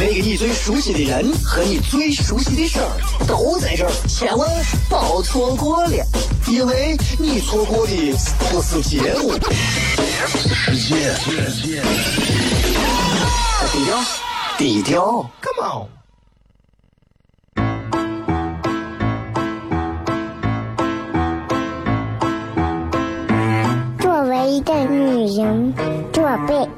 那个你最熟悉的人和你最熟悉的事儿都在这儿，千万别错过了，因为你错过的不是节目，世界。低调，低调，Come on。作为一个女人，做辈子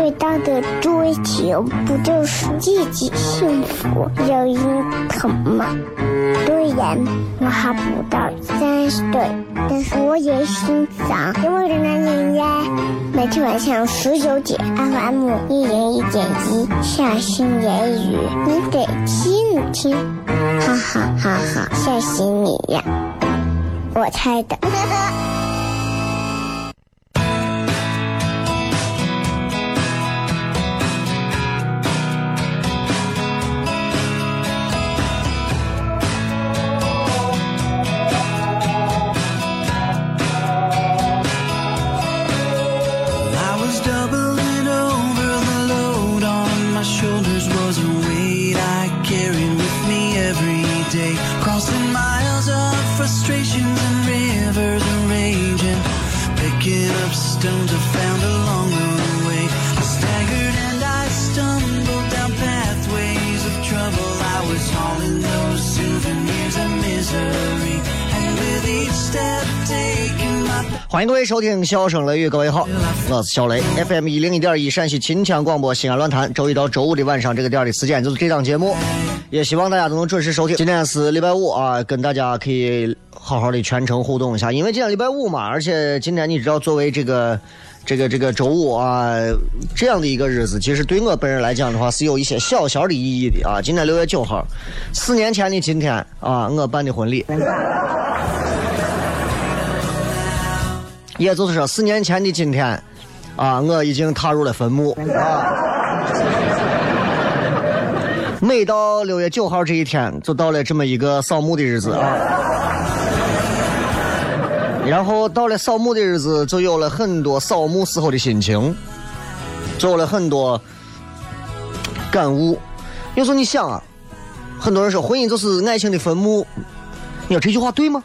最大的追求，不就是自己幸福、有人疼吗？虽然我还不到三十岁，但是我也心脏因为的男人呀。每天晚上十九点，FM 一零一点一，下心言语，你得听听，哈哈哈哈，吓死你呀！我猜的。欢迎各位收听《笑声雷雨》，各位好，我是小雷，FM 一零一点一陕西秦腔广播西安论坛，周一到周五的晚上这个点的时间就是这档节目，也希望大家都能准时收听。今天是礼拜五啊，跟大家可以好好的全程互动一下，因为今天礼拜五嘛，而且今天你知道作为这个。这个这个周五啊，这样的一个日子，其实对我本人来讲的话，是有一些小小的意义的啊。今天六月九号，四年前的今天啊，我办的婚礼。也就是说，四年前的今天，啊，我已经踏入了坟墓啊。每到六月九号这一天，就到了这么一个扫墓的日子啊。然后到了扫墓的日子，就有了很多扫墓时候的心情，就有了很多感悟。有时候你想啊，很多人说婚姻就是爱情的坟墓，你说这句话对吗？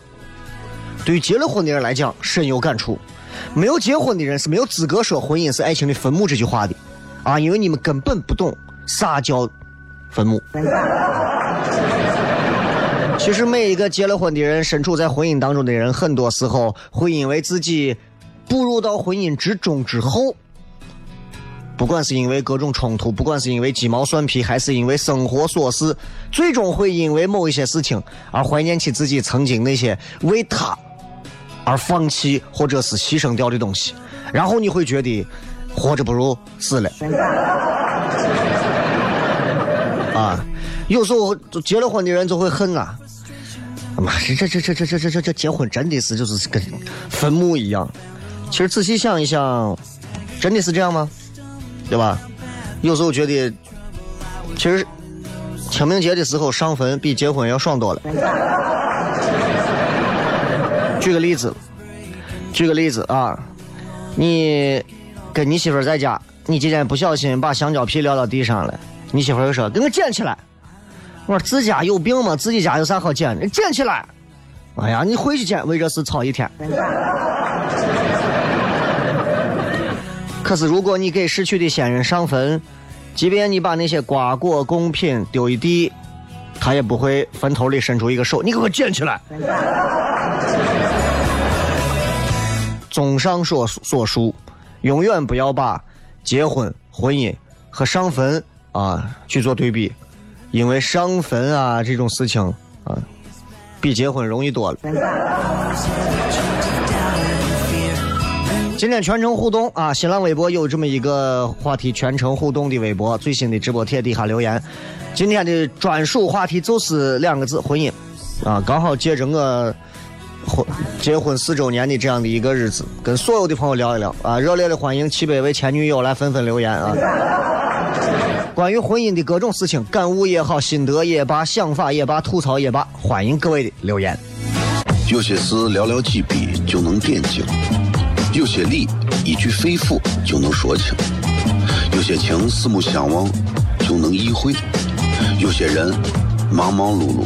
对于结了婚的人来讲，深有感触；没有结婚的人是没有资格说婚姻是爱情的坟墓这句话的，啊，因为你们根本不懂啥叫坟墓。其实每一个结了婚的人，身处在婚姻当中的人，很多时候会因为自己步入到婚姻之中之后，不管是因为各种冲突，不管是因为鸡毛蒜皮，还是因为生活琐事，最终会因为某一些事情而怀念起自己曾经那些为他而放弃或者是牺牲掉的东西，然后你会觉得活着不如死了。啊，有时候结了婚的人就会恨啊，妈，这这这这这这这这结婚真的是就是跟坟墓一样。其实仔细想一想，真的是这样吗？对吧？有时候觉得，其实清明节的时候上坟比结婚要爽多了。举个例子，举个例子啊，你跟你媳妇在家，你今天不小心把香蕉皮撂到地上了，你媳妇又说：“给我捡起来。”我说：“自家有病吗？自己家有啥好捡的？捡起来！”哎呀，你回去捡，为这事吵一天。可是如果你给逝去的先人上坟，即便你把那些瓜果贡品丢一地，他也不会坟头里伸出一个手，你给我捡起来。综上所所述，永远不要把结婚、婚姻和上坟啊去做对比，因为上坟啊这种事情啊，比结婚容易多了。今天全程互动啊！新浪微博有这么一个话题，全程互动的微博最新的直播帖底下留言。今天的专属话题就是两个字：婚姻啊！刚好借着我婚结婚四周年的这样的一个日子，跟所有的朋友聊一聊啊！热烈的欢迎七百位前女友来纷纷留言啊！关于婚姻的各种事情，感悟也好，心得也罢，想法也罢，吐槽也罢，欢迎各位的留言。有些事寥寥几笔就能点睛，有些理一句肺腑就能说清，有些情四目相望就能意会，有些人忙忙碌碌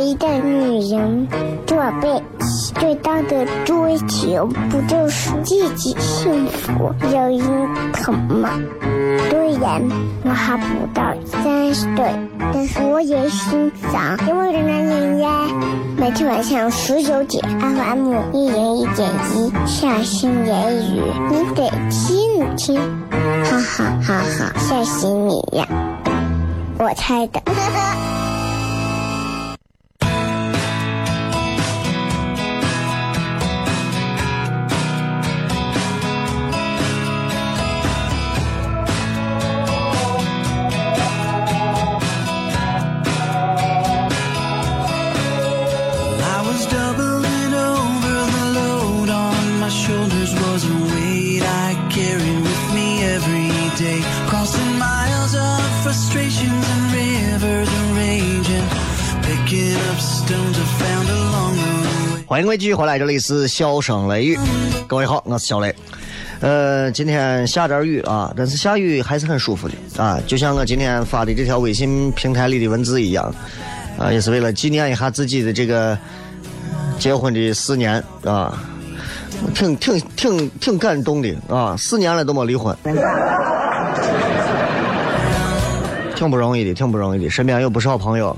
一个女人，做背最大的追求不就是自己幸福、有人疼吗？虽然我还不到三十岁，但是我也心脏因为人男人呀。每天晚上十九点，FM 一零一点一，下心言语，你得听听，哈哈哈哈，吓死你呀！我猜的。欢迎各位继续回来，这里是笑声雷雨。各位好，我是小雷。呃，今天下点雨啊，但是下雨还是很舒服的啊，就像我今天发的这条微信平台里的文字一样，啊，也是为了纪念一下自己的这个结婚的四年啊，挺挺挺挺感动的啊，四年了都没离婚，挺不容易的，挺不容易的。身边有不少朋友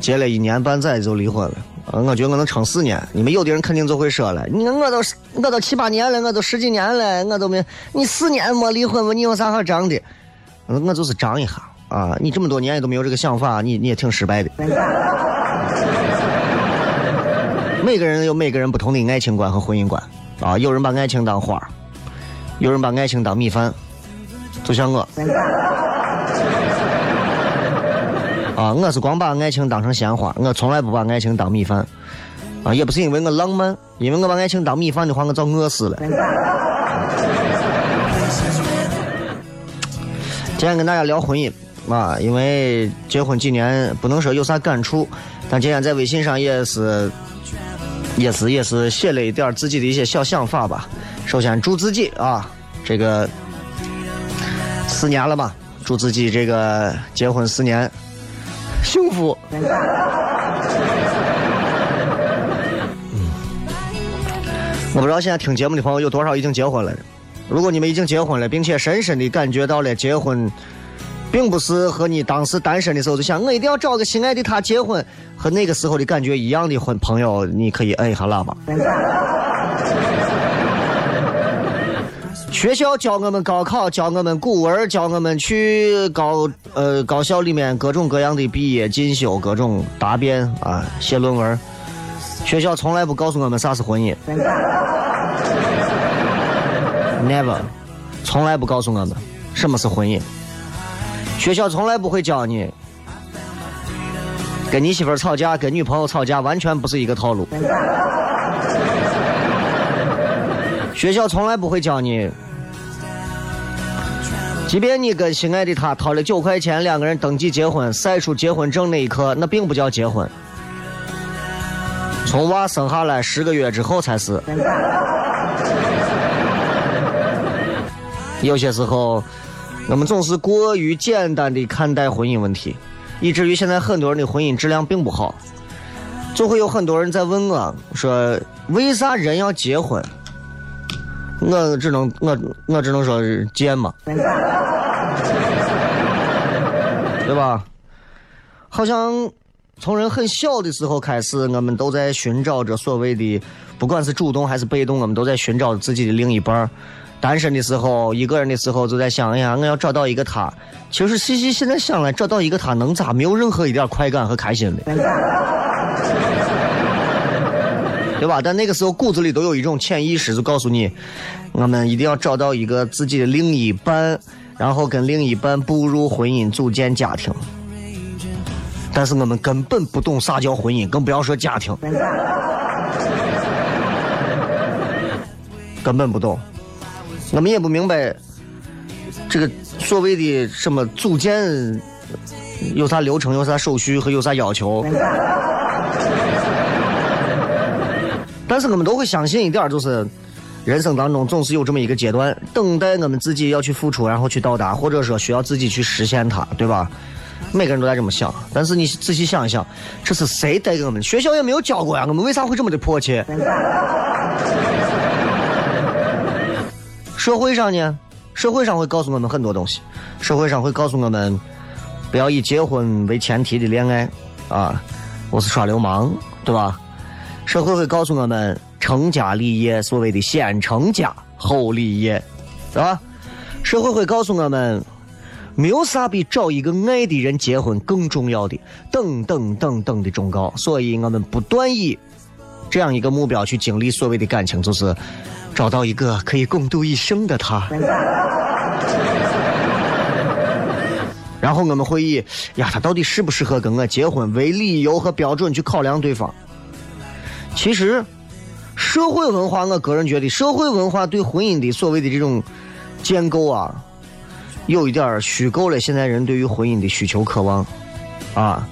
结了一年半载就离婚了。啊，我觉得我能撑四年，你们有的人肯定就会说了，你我都我都七八年了，我都十几年了，我都没你四年没离婚吧，你有啥好张的？我就是张一下啊！你这么多年也都没有这个想法，你你也挺失败的。每个人有每个人不同的爱情观和婚姻观啊，有人把爱情当花，有人把爱情当米饭，就像我。啊，我是光把爱情当成鲜花，我从来不把爱情当米饭。啊，也不是因为我浪漫，因为我把爱情当米饭的话，我早饿死了。今天跟大家聊婚姻啊，因为结婚几年不能说有啥感触，但今天在微信上也是，也是也是写了一点自己的一些小想法吧。首先祝自己啊，这个四年了吧，祝自己这个结婚四年幸福。我不知道现在听节目的朋友有多少已经结婚了。如果你们已经结婚了，并且深深的感觉到了结婚，并不是和你当时单身的时候就想我一定要找个心爱的他结婚，和那个时候的感觉一样的婚朋友，你可以摁一下喇叭。学校教我们高考，教我们古文，教我们去高呃高校里面各种各样的毕业进修，各种答辩啊，写论文。学校从来不告诉我们啥是婚姻，never，从来不告诉我们什么是婚姻。学校从来不会教你，跟你媳妇吵架，跟女朋友吵架，完全不是一个套路。学校从来不会教你，即便你跟心爱的他掏了九块钱，两个人登记结婚，晒出结婚证那一刻，那并不叫结婚。从娃生下来十个月之后才是。有些时候，我们总是过于简单的看待婚姻问题，以至于现在很多人的婚姻质量并不好。就会有很多人在问我说：“为啥人要结婚？”我只能我我只能说是贱嘛，对吧？好像从人很小的时候开始，我们都在寻找着所谓的，不管是主动还是被动，我们都在寻找自己的另一半。单身的时候，一个人的时候，就在想，哎呀，我要找到一个他。其实细细现在想来，找到一个他能咋？没有任何一点快感和开心的，对吧？但那个时候骨子里都有一种潜意识，就告诉你，我们一定要找到一个自己的另一半，然后跟另一半步入婚姻，组建家庭。但是我们根本不懂啥叫婚姻，更不要说家庭，根本不懂。我们也不明白这个所谓的什么组建有啥流程、有啥手续和有啥要求。但是我们都会相信一点，就是人生当中总是有这么一个阶段，等待我们自己要去付出，然后去到达，或者说需要自己去实现它，对吧？每个人都在这么想。但是你仔细想一想，这是谁带给我们？学校也没有教过呀，我们为啥会这么的迫切？社会上呢，社会上会告诉我们很多东西。社会上会告诉我们，不要以结婚为前提的恋爱，啊，我是耍流氓，对吧？社会会告诉我们，成家立业，所谓的先成家后立业，是吧？社会会告诉我们，没有啥比找一个爱的人结婚更重要的，等等等等的忠告。所以我们不断以这样一个目标去经历所谓的感情，就是。找到一个可以共度一生的他，然后我们会以呀，他到底适不适合跟我结婚为理由和标准去考量对方。其实，社会文化，我个人觉得，社会文化对婚姻的所谓的这种建构啊，有一点虚构了。现在人对于婚姻的需求渴望，啊，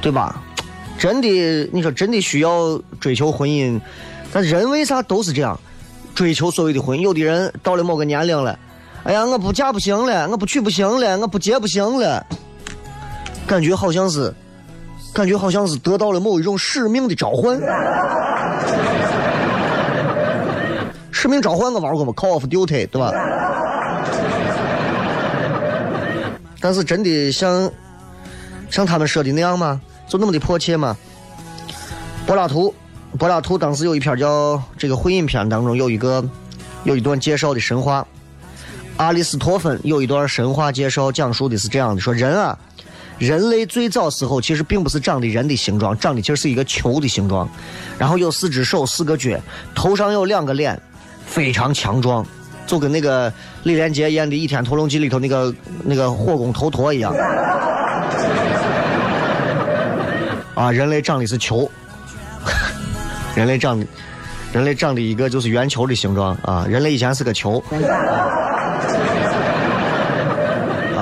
对吧？真的，你说真的需要追求婚姻，但人为啥都是这样？追求所谓的婚姻，有的人到了某个年龄了，哎呀，我不嫁不行了，我不娶不行了，我不结不行了，感觉好像是，感觉好像是得到了某一种使命的召唤。使命召唤我玩过吗？Call of Duty，对吧？但是真的像像他们说的那样吗？就那么的迫切吗？柏拉图。柏拉图当时有一篇叫《这个会影片》，当中有一个有一段介绍的神话。阿里斯托芬有一段神话介绍，讲述的是这样的：说人啊，人类最早时候其实并不是长的人的形状，长的其实是一个球的形状，然后有四只手、四个脚，头上有两个脸，非常强壮，就跟那个李连杰演的《倚天屠龙记》里头那个那个火攻头陀一样。啊，人类长的是球。人类长的，人类长的一个就是圆球的形状啊！人类以前是个球，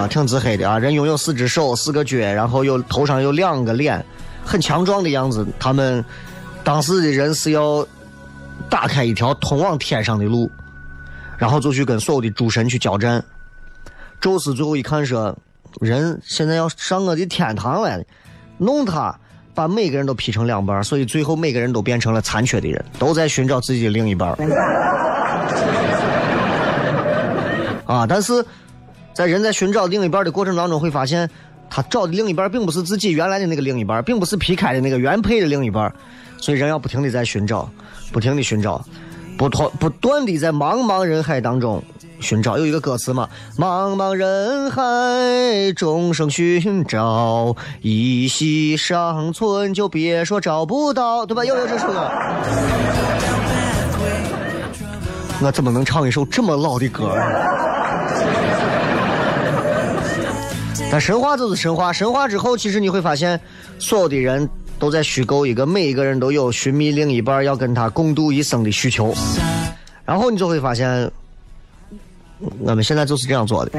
啊，挺自黑的啊！人拥有四只手、四个脚，然后有头上有两个脸，很强壮的样子。他们当时的人是要打开一条通往天上的路，然后就去跟所有的诸神去交战。宙斯最后一看说：“人现在要上我的天堂来了，弄他。”把每个人都劈成两半，所以最后每个人都变成了残缺的人，都在寻找自己的另一半。啊！但是在人在寻找另一半的过程当中，会发现他找的另一半并不是自己原来的那个另一半，并不是劈开的那个原配的另一半，所以人要不停的在寻找，不停的寻找，不断不断的在茫茫人海当中。寻找有一个歌词嘛，茫茫人海，众生寻找，一息尚存，就别说找不到，对吧？又有这首歌。我怎么能唱一首这么老的歌？但神话就是神话，神话之后，其实你会发现，所有的人都在虚构一个，每一个人都有寻觅另一半，要跟他共度一生的需求，然后你就会发现。我们现在就是这样做的。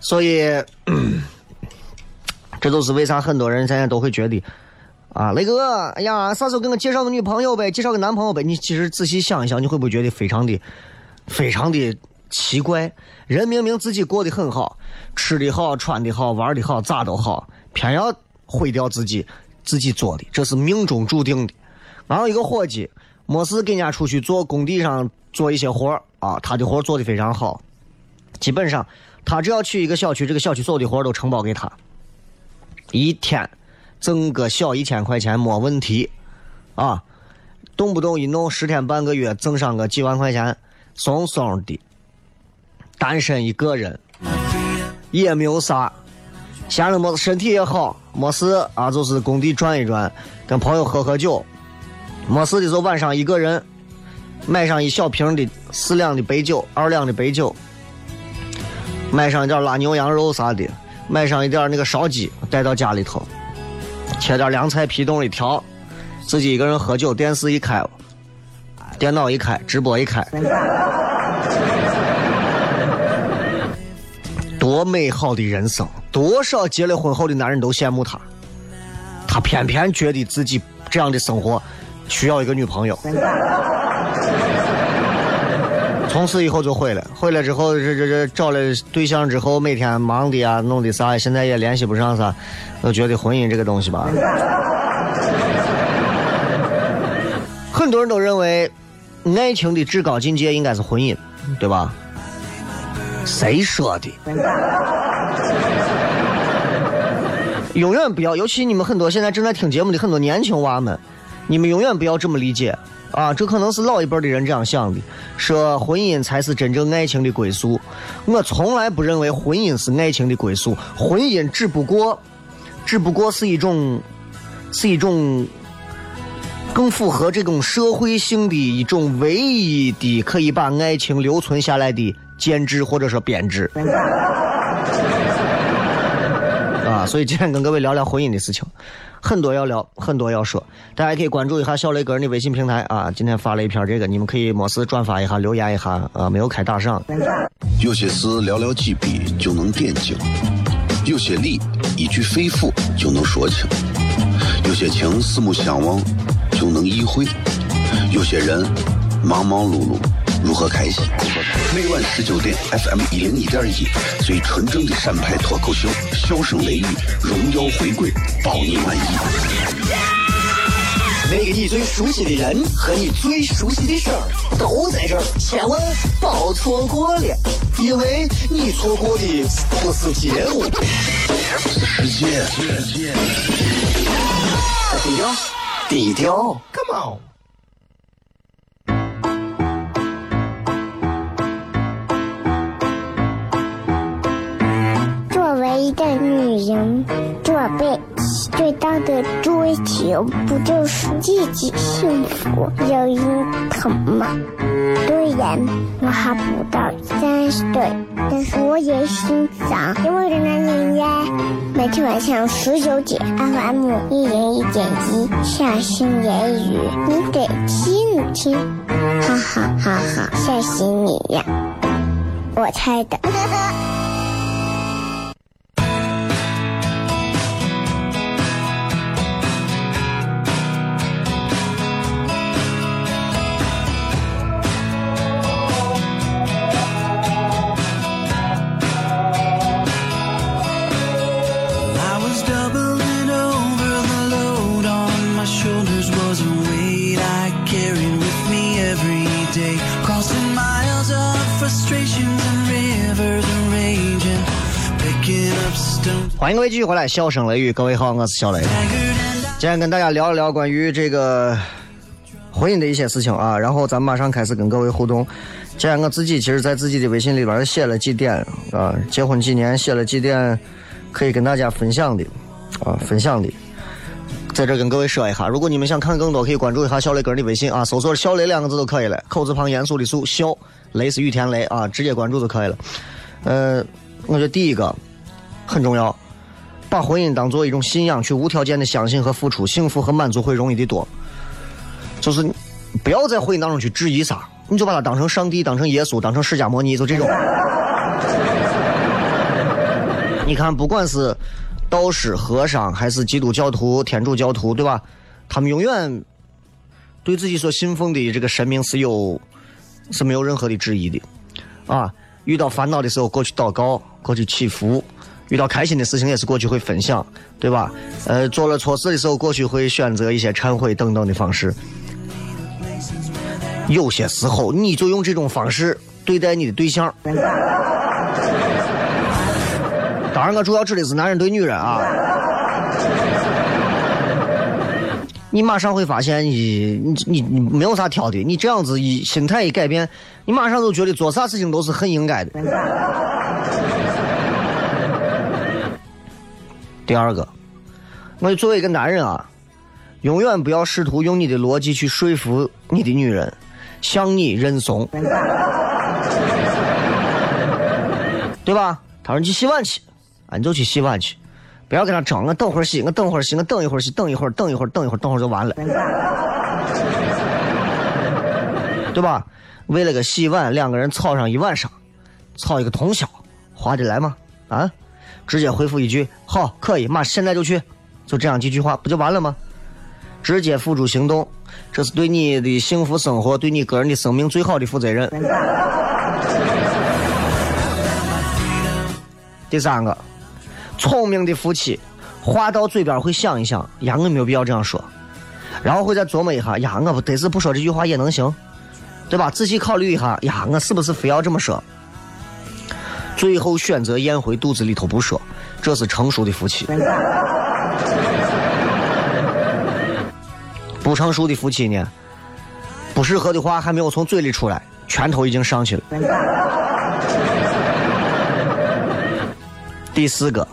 所以，这都是为啥很多人现在都会觉得，啊，雷哥，哎呀，啥时候给我介绍个女朋友呗，介绍个男朋友呗？你其实仔细想一想，你会不会觉得非常的、非常的？奇怪，人明明自己过得很好，吃的好，穿的好，玩的好，咋都好，偏要毁掉自己自己做的，这是命中注定的。俺有一个伙计，没事给人家出去做工地上做一些活儿啊，他的活儿做的非常好，基本上他只要去一个小区，这个小区所有的活儿都承包给他，一天挣个小一千块钱没问题，啊，动不动一弄十天半个月挣上个几万块钱，松松的。单身一个人，也没有啥，闲了没身体也好，没事啊，就是工地转一转，跟朋友喝喝酒。没事的时候晚上一个人，买上一小瓶的四两的白酒，二两的白酒，买上一点腊牛羊肉啥的，买上一点那个烧鸡带到家里头，切点凉菜皮冻里调，自己一个人喝酒，电视一开，电脑一开，直播一开。多美好的人生！多少结了婚后的男人都羡慕他，他偏偏觉得自己这样的生活需要一个女朋友。从此以后就毁了，毁了之后，这这这找了对象之后，每天忙的呀，弄的啥，现在也联系不上啥，我觉得婚姻这个东西吧，很多人都认为爱情的至高境界应该是婚姻，对吧？谁说的？永远不要，尤其你们很多现在正在听节目的很多年轻娃们，你们永远不要这么理解啊！这可能是老一辈的人这样想的，说婚姻才是真正爱情的归宿。我从来不认为婚姻是爱情的归宿，婚姻只不过，只不过是一种，是一种更符合这种社会性的一种唯一的可以把爱情留存下来的。兼职或者说编制，所以今天跟各位聊聊婚姻的事情，很多要聊，很多要说，大家可以关注一下小雷个人的微信平台啊，今天发了一篇这个，你们可以没事转发一下，留言一下啊，没有开打赏。有些事寥寥几笔就能点睛，有些理一句肺腑就能说清，有些情四目相望就能意会，有些人忙忙碌碌。如何开心？每晚十九点，FM 一零一点一，最纯正的陕派脱口秀，笑声雷雨，荣耀回归，包你满意。那个你最熟悉的人和你最熟悉的事儿都在这儿，千万别错过了，因为你错过的不是节目，是时间。低调，低调，Come on。女人这辈子最大的追求，不就是自己幸福、有人疼吗？虽然我还不到三十岁，但是我也心脏因为人奶呀。每天晚上十九点，FM 一零一点一，下心言语，你得听听，哈哈哈哈，吓死你呀！我猜的。欢迎各位继续回来，笑声雷雨，各位好，我是小雷。今天跟大家聊一聊关于这个婚姻的一些事情啊，然后咱马上开始跟各位互动。今天我自己其实，在自己的微信里边写了几点啊，结婚几年写了几点可以跟大家分享的啊，分享的，在这跟各位说一下。如果你们想看更多，可以关注一下小雷个人的微信啊，搜索“小雷”两个字都可以了，口字旁严肃的肃，笑雷是雨田雷啊，直接关注就可以了。呃，我觉得第一个很重要。把婚姻当做一种信仰，去无条件的相信和付出，幸福和满足会容易的多。就是不要在婚姻当中去质疑啥，你就把它当成上帝，当成耶稣，当成释迦摩尼，就这种。你看，不管是道士、和尚，还是基督教徒、天主教徒，对吧？他们永远对自己所信奉的这个神明是有是没有任何的质疑的。啊，遇到烦恼的时候，过去祷告，过去祈福。遇到开心的事情也是过去会分享，对吧？呃，做了错事的时候过去会选择一些忏悔等等的方式。有些时候你就用这种方式对待你的对象。当然，我主要指的是男人对女人啊。你马上会发现，你你你你没有啥挑的，你这样子一心态一改变，你马上就觉得做啥事情都是很应该的。第二个，我作为一个男人啊，永远不要试图用你的逻辑去说服你的女人向你认怂，对吧？他说你去洗碗去，啊，你就去洗碗去。不要跟他争，我等会儿洗，我等会儿洗，我等一会儿洗，等一会儿，等一会儿，等一会儿，等会儿就完了，对吧？为了个洗碗，两个人吵上一晚上，吵一个通宵，划得来吗？啊？直接回复一句好，可以，马现在就去，就这样几句话，不就完了吗？直接付诸行动，这是对你的幸福生活，对你个人的生命最好的负责任。第三个。聪明的夫妻，话到嘴边会想一想，呀，我没有必要这样说，然后会再琢磨一下，呀，我不得是不说这句话也能行，对吧？仔细考虑一下，呀，我是不是非要这么说？最后选择咽回肚子里头不说，这是成熟的夫妻。不成熟的夫妻呢，不适合的话还没有从嘴里出来，拳头已经上去了。第四个。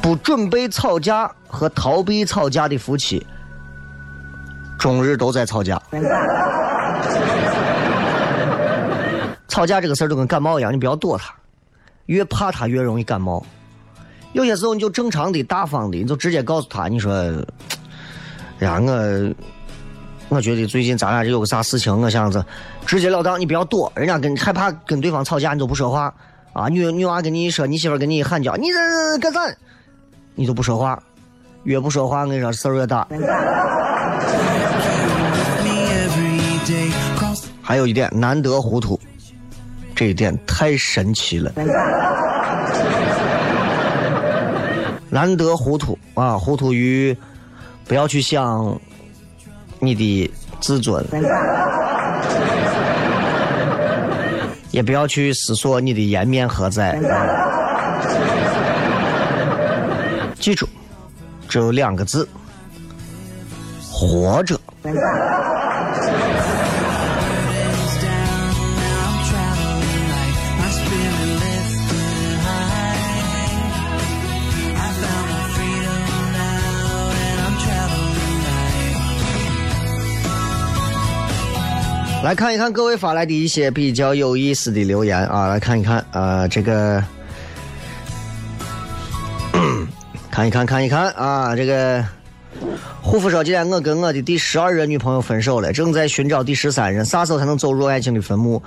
不准备吵架和逃避吵架的夫妻，终日都在吵架。吵架这个事儿就跟感冒一样，你不要躲他，越怕他越容易感冒。有些时候你就正常的、大方的，你就直接告诉他，你说：“哎呀，我我觉得最近咱俩这有个啥事情，我想着直截了当，你不要躲。人家跟害怕跟对方吵架，你都不说话啊。女女娃跟你说，你媳妇跟你喊叫，你这干啥？你都不说话，越不说话，我跟你说事儿越大。还有一点，难得糊涂，这一点太神奇了。难得糊涂啊，糊涂于不要去想你的自尊，也不要去思索你的颜面何在。记住，只有两个字：活着。来看一看各位发来的一些比较有意思的留言啊，来看一看啊，这个。看一看，看一看啊！这个护肤说：“今天我跟我的第十二任女朋友分手了，正在寻找第十三任，啥时候才能走入爱情的坟墓？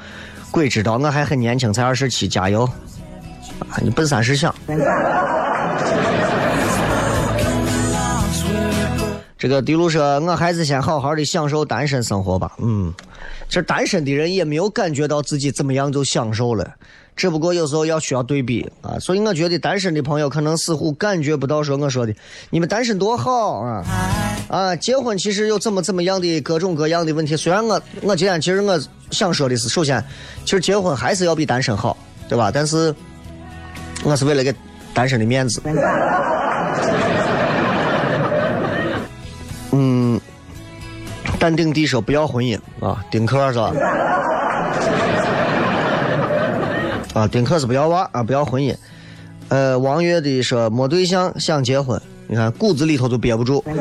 鬼知道，我还很年轻，才二十七，加油！啊，你奔三十想。”这个迪路说：“我还是先好好的享受单身生活吧。”嗯，其实单身的人也没有感觉到自己怎么样就享受了。只不过有时候要需要对比啊，所以我觉得单身的朋友可能似乎感觉不到说我说的你们单身多好啊啊！结婚其实有怎么怎么样的各种各样的问题。虽然我我今天其实我想说的是，首先其实结婚还是要比单身好，对吧？但是我是为了给单身的面子。淡定地说不要婚姻啊，丁克是吧？啊，丁克是不要娃啊，不要婚姻。呃，王月的说没对象想结婚，你看骨子里头就憋不住。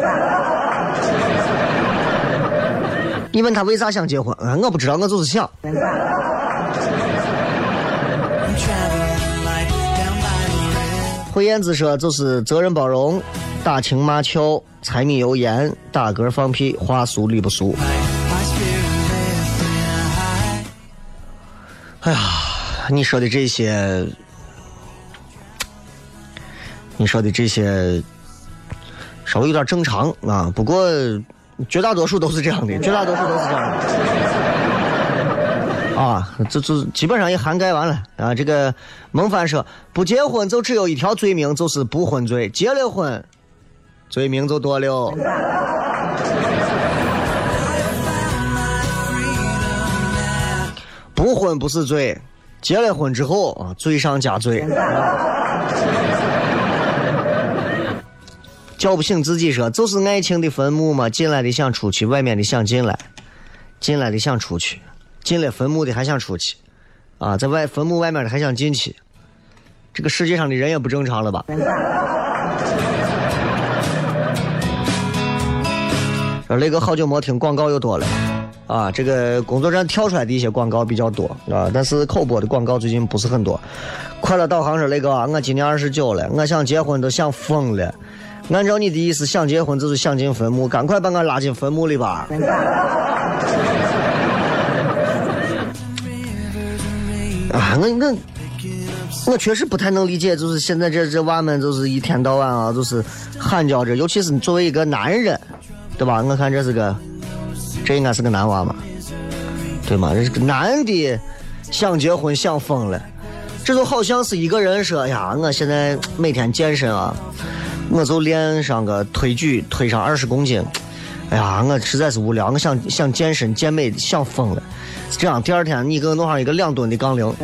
你问他为啥想结婚？啊，我不知道，我就是想。灰燕子说就是责任包容，打情骂俏，柴米油盐，打嗝放屁，话俗理不俗。哎呀。你说的这些，你说的这些稍微有点正常啊，不过绝大多数都是这样的，绝大多数都是这样的啊，这这基本上也涵盖完了啊。这个孟凡说，不结婚就只有一条罪名，就是不婚罪；结了婚，罪名就多了。不婚不是罪，结了婚之后啊，罪上加罪。叫不醒自己说，就是爱情的坟墓嘛，进来的想出去，外面的想进来，进来的想出去，进了坟墓的还想出去，啊，在外坟墓外面的还想进去，这个世界上的人也不正常了吧？说雷哥好久没听广告又多了，啊，这个工作站跳出来的一些广告比较多啊，但是口播的广告最近不是很多。快乐导航说雷哥，我今年二十九了，我想结婚都想疯了。按照你的意思，想结婚就是想进坟墓，赶快把我拉进坟墓里吧。啊，我我我确实不太能理解，就是现在这这娃们，就是一天到晚啊，就是喊叫着，尤其是作为一个男人，对吧？我看这是个，这应该是个男娃嘛，对吗？这是个男的想结婚想疯了，这就好像是一个人说呀，我现在每天健身啊。我就练上个推举，推上二十公斤。哎呀，我实在是无聊，我想想健身健美，想疯了。这样第二天你给我弄上一个两吨的杠铃。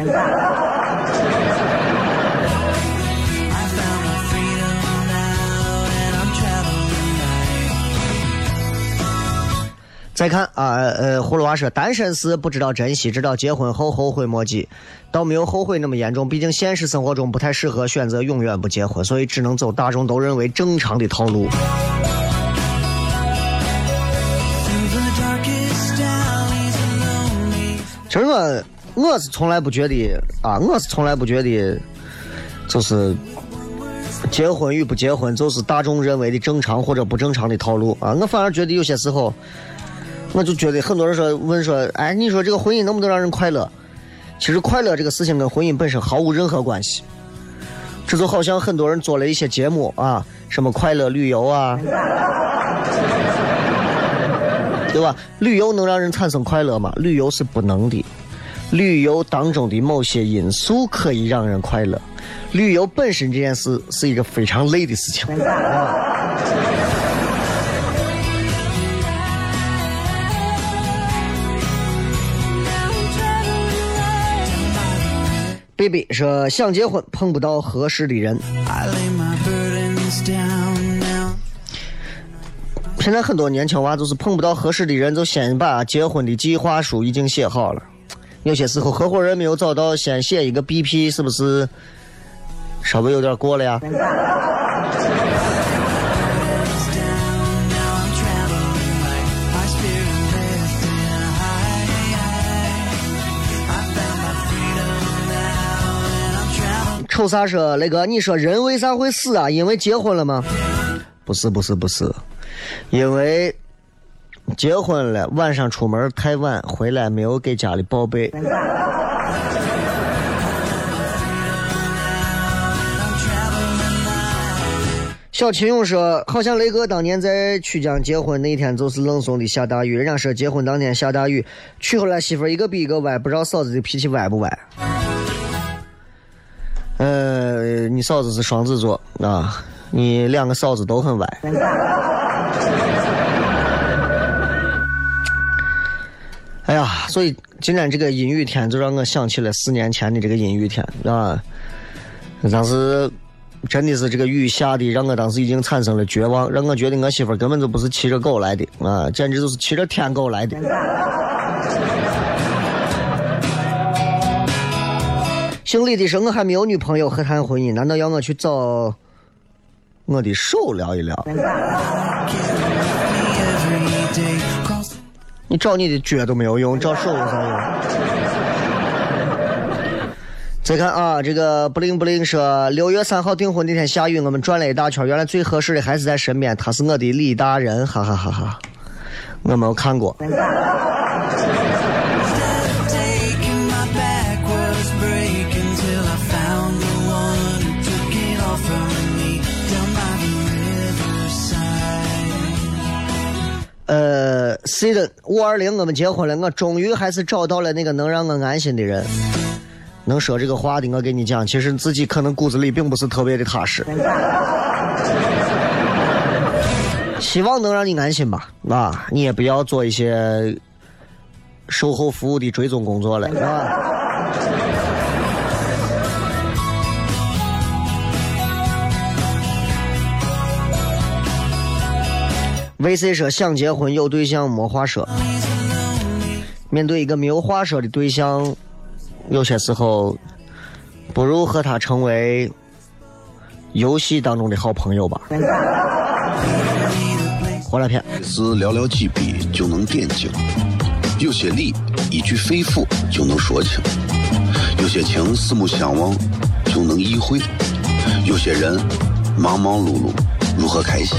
再看啊，呃，葫芦娃说，单身时不知道珍惜，直到结婚后后悔莫及，倒没有后悔那么严重。毕竟现实生活中不太适合选择永远不结婚，所以只能走大众都认为正常的套路。实我我是从来不觉得啊，我是从来不觉得，就是结婚与不结婚就是大众认为的正常或者不正常的套路啊。我反而觉得有些时候。我就觉得很多人说问说，哎，你说这个婚姻能不能让人快乐？其实快乐这个事情跟婚姻本身毫无任何关系。这就好像很多人做了一些节目啊，什么快乐旅游啊，对吧？旅游能让人产生快乐吗？旅游是不能的。旅游当中的某些因素可以让人快乐。旅游本身这件事是一个非常累的事情。baby 说想结婚碰不到合适的人。现在很多年轻娃就是碰不到合适的人，就先把结婚的计划书已经写好了。有些时候合伙人没有找到，先写一个 BP，是不是稍微有点过了呀？瞅啥说那个？你说人为啥会死啊？因为结婚了吗？不是不是不是，因为结婚了，晚上出门太晚，回来没有给家里报备。小秦勇说，好像雷哥当年在曲江结婚那天就是冷怂的下大雨，人家说结婚当天下大雨，娶回来媳妇一个比一个歪，不知道嫂子的脾气歪不歪。呃，你嫂子是双子座啊，你两个嫂子都很歪。所以今天这个阴雨天就让我想起了四年前的这个阴雨天啊，当时真的是这个雨下的，让我当时已经产生了绝望，让我觉得我媳妇根本就不是骑着狗来的啊，简直就是骑着天狗来的。姓李的说：“我还没有女朋友，何谈婚姻？难道要我去找我的手聊一聊？你找你的脚都没有用，找手有啥用？”再看啊，这个不灵不灵说：“六月三号订婚那天下雨，我们转了一大圈，原来最合适的还是在身边，他是我的李大人，哈哈哈哈！我没有看过。” C 的五二零，我们结婚了，我终于还是找到了那个能让我安心的人。能说这个话的，我跟你讲，其实自己可能骨子里并不是特别的踏实。希望能让你安心吧，啊，你也不要做一些售后服务的追踪工作了，啊？VC 说想结婚有对象没话说，面对一个没有话说的对象，有些时候不如和他成为游戏当中的好朋友吧。回来片是寥寥几笔就能点睛，有些理一句肺腑就能说清，有些情四目相望就能意会，有些人忙忙碌碌如何开心？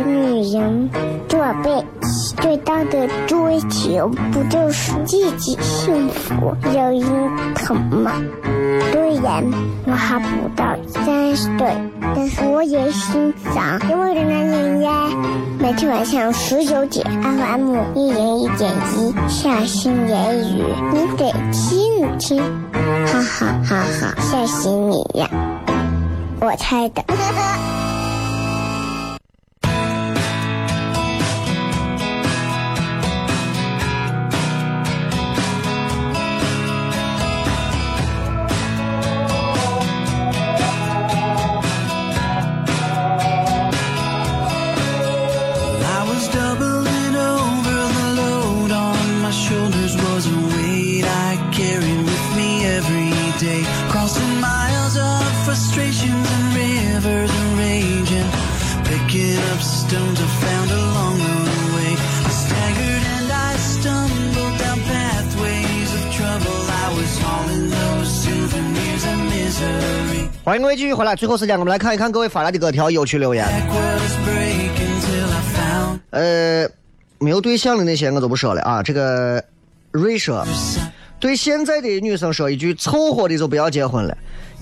女人，做背最大的追求不就是自己幸福、有人疼吗？虽然我还不到三十岁，但是我也心脏因为的男人呀。每天晚上十九点，FM 一零一点一，下心言语，你得听听，哈哈哈哈，吓死你呀！我猜的。欢迎各位继续回来，最后时间我们来看一看各位发来的各条有趣留言。呃，没有对象的那些我就不说了啊。这个瑞说，对现在的女生说一句：凑合的就不要结婚了，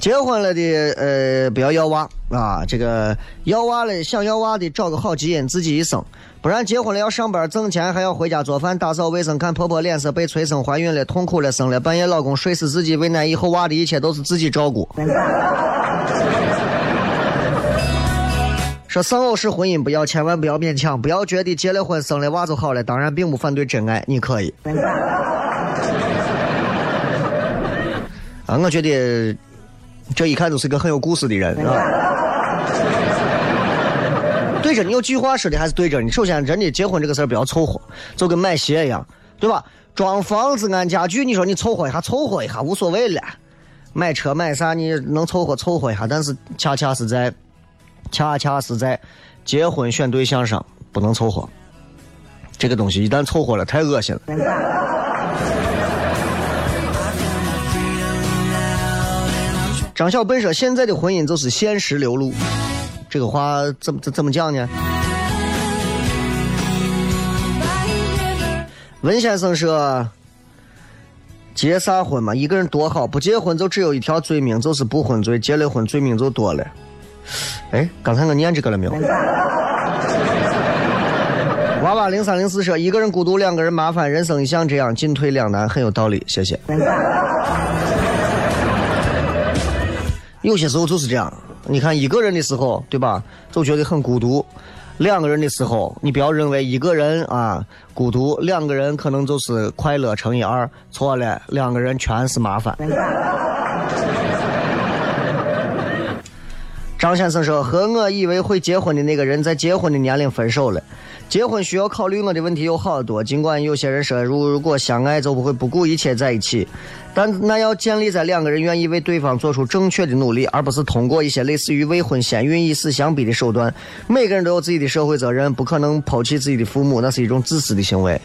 结婚了的呃不要要娃啊。这个要娃了，想要娃的找个好基因自己一生，不然结婚了要上班挣钱，还要回家做饭、打扫卫生、看婆婆脸色，被催生怀孕了，痛苦了，生了半夜老公睡死自己，为难以后娃的一切都是自己照顾。说丧偶式婚姻不要，千万不要勉强，不要觉得结了婚生了娃就好了。当然，并不反对真爱，你可以。啊，我觉得这一看就是个很有故事的人啊。对着你有句话说的还是对着你。首先，真的结婚这个事儿不要凑合，就跟买鞋一样，对吧？装房子、安家具，你说你凑合一下，凑合一下无所谓了。买车买啥你能凑合凑合一下，但是恰恰是在恰恰是在结婚选对象上不能凑合。这个东西一旦凑合了，太恶心了。张小笨说：“现在的婚姻就是现实流露。”这个话怎么怎怎么讲呢？文先生说：“结啥婚嘛？一个人多好，不结婚就只有一条罪名，就是不婚罪；结了婚，罪名就多了。”哎，刚才我念这个了没有？娃娃零三零四说：“一个人孤独，两个人麻烦，人生一向这样进退两难，很有道理。”谢谢。有些时候就是这样，你看一个人的时候，对吧，就觉得很孤独；两个人的时候，你不要认为一个人啊孤独，两个人可能就是快乐乘以二。错了，两个人全是麻烦。张先生说：“和我以为会结婚的那个人，在结婚的年龄分手了。结婚需要考虑我的问题有好多，尽管有些人说，如如果相爱就不会不顾一切在一起，但那要建立在两个人愿意为对方做出正确的努力，而不是通过一些类似于未婚先孕、以死相逼的手段。每个人都有自己的社会责任，不可能抛弃自己的父母，那是一种自私的行为。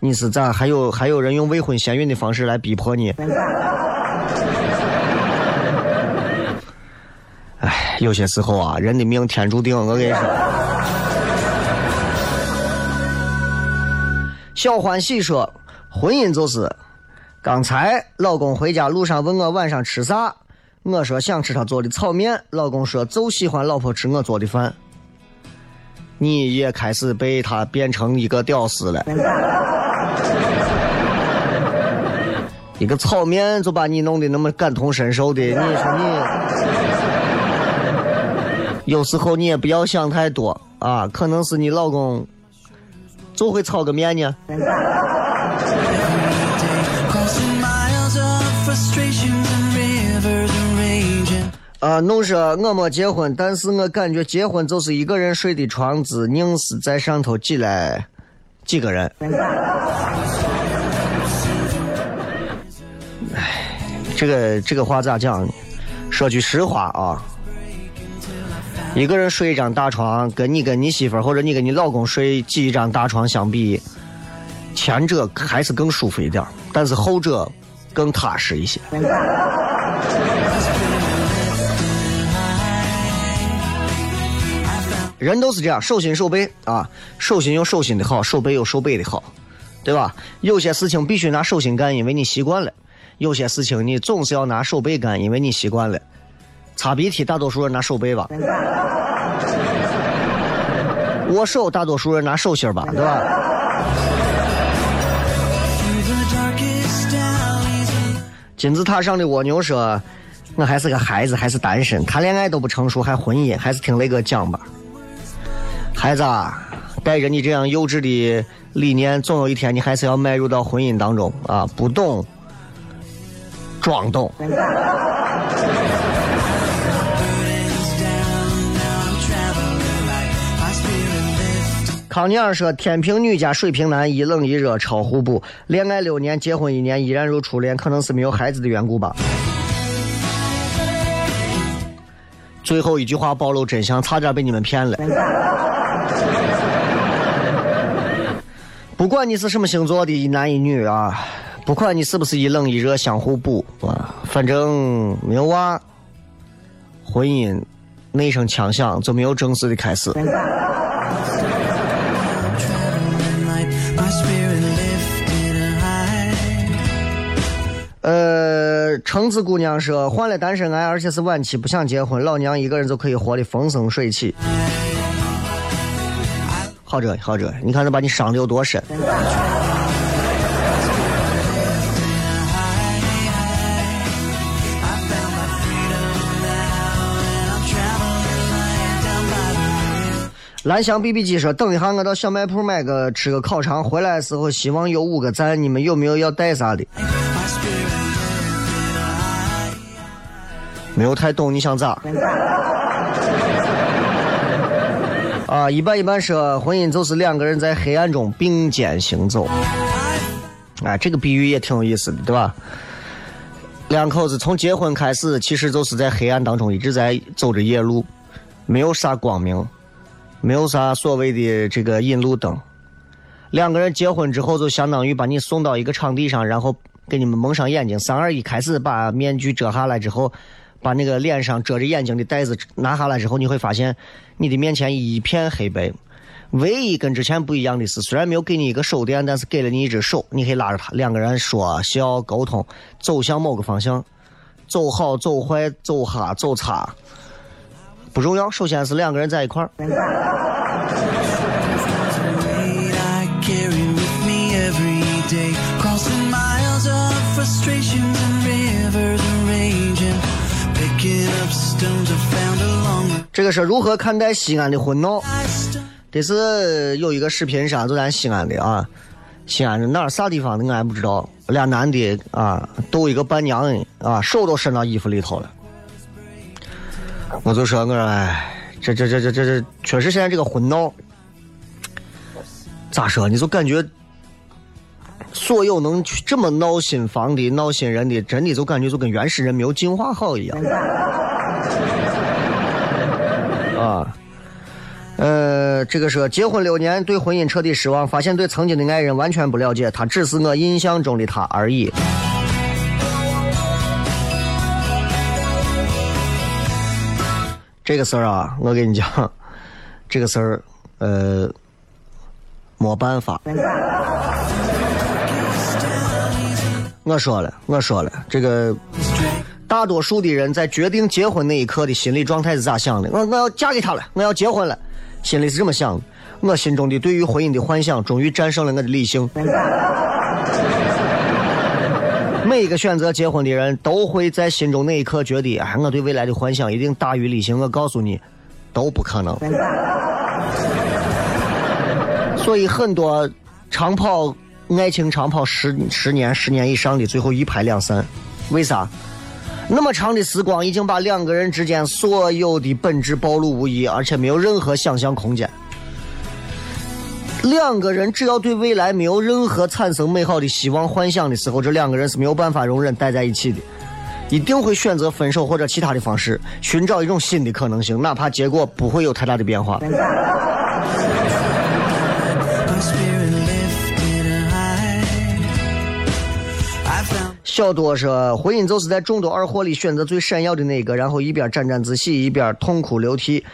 你是咋？还有还有人用未婚先孕的方式来逼迫你？唉。有些时候啊，人的命天注定。我跟你说，小欢喜说，婚姻就是，刚才老公回家路上问我晚上吃啥，我说想吃他做的炒面，老公说就喜欢老婆吃我做的饭。你也开始被他变成一个屌丝了。一个炒面就把你弄得那么感同身受的，你说你，有时候你也不要想太多啊，可能是你老公就会炒个面呢。啊，弄说我没结婚，但是我感觉结婚就是一个人睡的床子，硬是在上头挤来几个人。唉，这个这个话咋讲呢？说句实话啊，一个人睡一张大床，跟你跟你媳妇或者你跟你老公睡挤一张大床相比，前者还是更舒服一点儿，但是后者更踏实一些。人都是这样，手心手背啊，手心有手心的好，手背有手背的好，对吧？有些事情必须拿手心干，因为你习惯了；有些事情你总是要拿手背干，因为你习惯了。擦鼻涕，大多数人拿手背吧；握手，大多数人拿手心吧，对吧？金字塔上的蜗牛说：“我还是个孩子，还是单身，谈恋爱都不成熟，还婚姻，还是听雷哥讲吧。孩子啊，带着你这样幼稚的理念，总有一天你还是要迈入到婚姻当中啊！不懂，装懂。康尼尔说：“天平女加水瓶男，一冷一热，超互补。恋爱六年，结婚一年，依然如初恋，可能是没有孩子的缘故吧。”最后一句话暴露真相，差点被你们骗了。不管你是什么星座的，一男一女啊，不管你是不是一冷一热相互补啊，反正没有娃，婚姻那声枪响就没有正式的开始。呃，橙子姑娘说患了单身癌，而且是晚期，不想结婚，老娘一个人就可以活得风生水起。好着好着，你看这把你伤的有多深。蓝翔 BB 机说：“等一下，我到小卖铺买个吃个烤肠，回来的时候希望有五个赞。你们有没有要带啥的？没有太懂，你想咋？啊，一般一般说，婚姻就是两个人在黑暗中并肩行走。哎，这个比喻也挺有意思的，对吧？两口子从结婚开始，其实就是在黑暗当中一直在走着夜路，没有啥光明，没有啥所谓的这个引路灯。两个人结婚之后，就相当于把你送到一个场地上，然后给你们蒙上眼睛。三二一，开始把面具遮下来之后，把那个脸上遮着眼睛的袋子拿下来之后，你会发现你的面前一片黑白。唯一跟之前不一样的是，虽然没有给你一个手电，但是给了你一只手，你可以拉着它，两个人说笑沟通，走向某个方向，走好走坏走哈走差不重要，首先是两个人在一块儿。这个是如何看待西安的婚闹？这是有一个视频上，就咱西安的啊，西安的哪儿啥地方的我还不知道。俩男的啊，逗一个伴娘的啊，手都伸到衣服里头了。我就说，我说，哎，这这这这这这，确实现在这个婚闹，咋说？你就感觉所有能去这么闹心房的、闹心人的，真的就感觉就跟原始人没有进化好一样。呃，这个说结婚六年，对婚姻彻底失望，发现对曾经的爱人完全不了解，他只是我印象中的他而已。这个事儿啊，我跟你讲，这个事儿，呃，没办法。我说了，我说了，这个大多数的人在决定结婚那一刻的心理状态是咋想的？我我要嫁给他了，我要结婚了，心里是这么想的。我心中的对于婚姻的幻想，终于战胜了我的理性。每一个选择结婚的人都会在心中那一刻觉得，哎，我对未来的幻想一定大于理性。我告诉你，都不可能。所以很多长跑爱情长跑十十年、十年以上的，最后一拍两散。为啥？那么长的时光已经把两个人之间所有的本质暴露无遗，而且没有任何想象空间。两个人只要对未来没有任何产生美好的希望幻想的时候，这两个人是没有办法容忍待在一起的，一定会选择分手或者其他的方式，寻找一种新的可能性，哪怕结果不会有太大的变化。小多说，婚姻就是在众多二货里选择最闪耀的那个，然后一边沾沾自喜，一边痛哭流涕。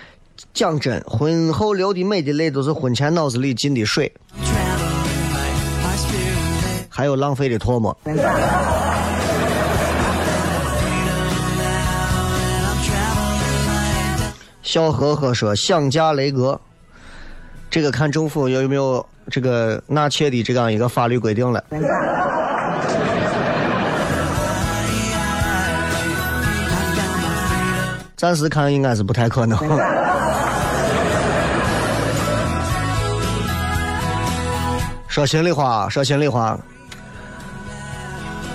讲真，婚后流的每滴泪都是婚前脑子里进的水，还有浪费的唾沫。小呵呵说想嫁雷哥，这个看政府有没有这个纳妾的这样一个法律规定了。暂时看应该是不太可能。说心里话，说心里话，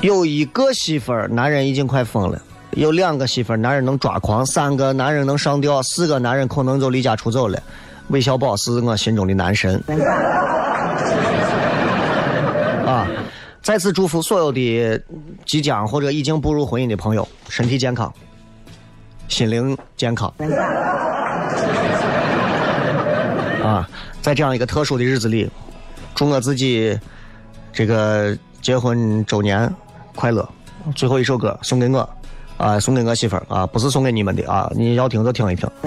有一个媳妇儿，男人已经快疯了；有两个媳妇儿，男人能抓狂；三个男人能上吊；四个男人可能就离家出走了。韦小宝是我心中的男神。啊！再次祝福所有的即将或者已经步入婚姻的朋友，身体健康，心灵健康。啊！在这样一个特殊的日子里。祝我自己这个结婚周年快乐！最后一首歌送给我，啊，送给我媳妇儿啊，不是送给你们的啊，你要听就听一听。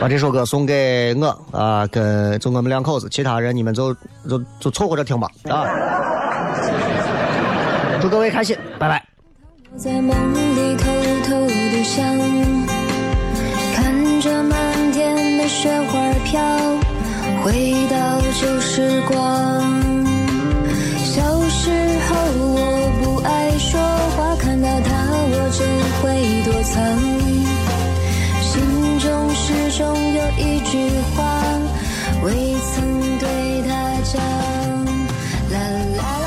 把这首歌送给我啊，跟就我们两口子，其他人你们就就就凑合着听吧啊！祝各位开心，拜拜。在梦里偷偷的想，看着满天的雪花飘。回到旧时光，小时候我不爱说话，看到他我就会躲藏，心中始终有一句话，未曾对他讲，啦啦。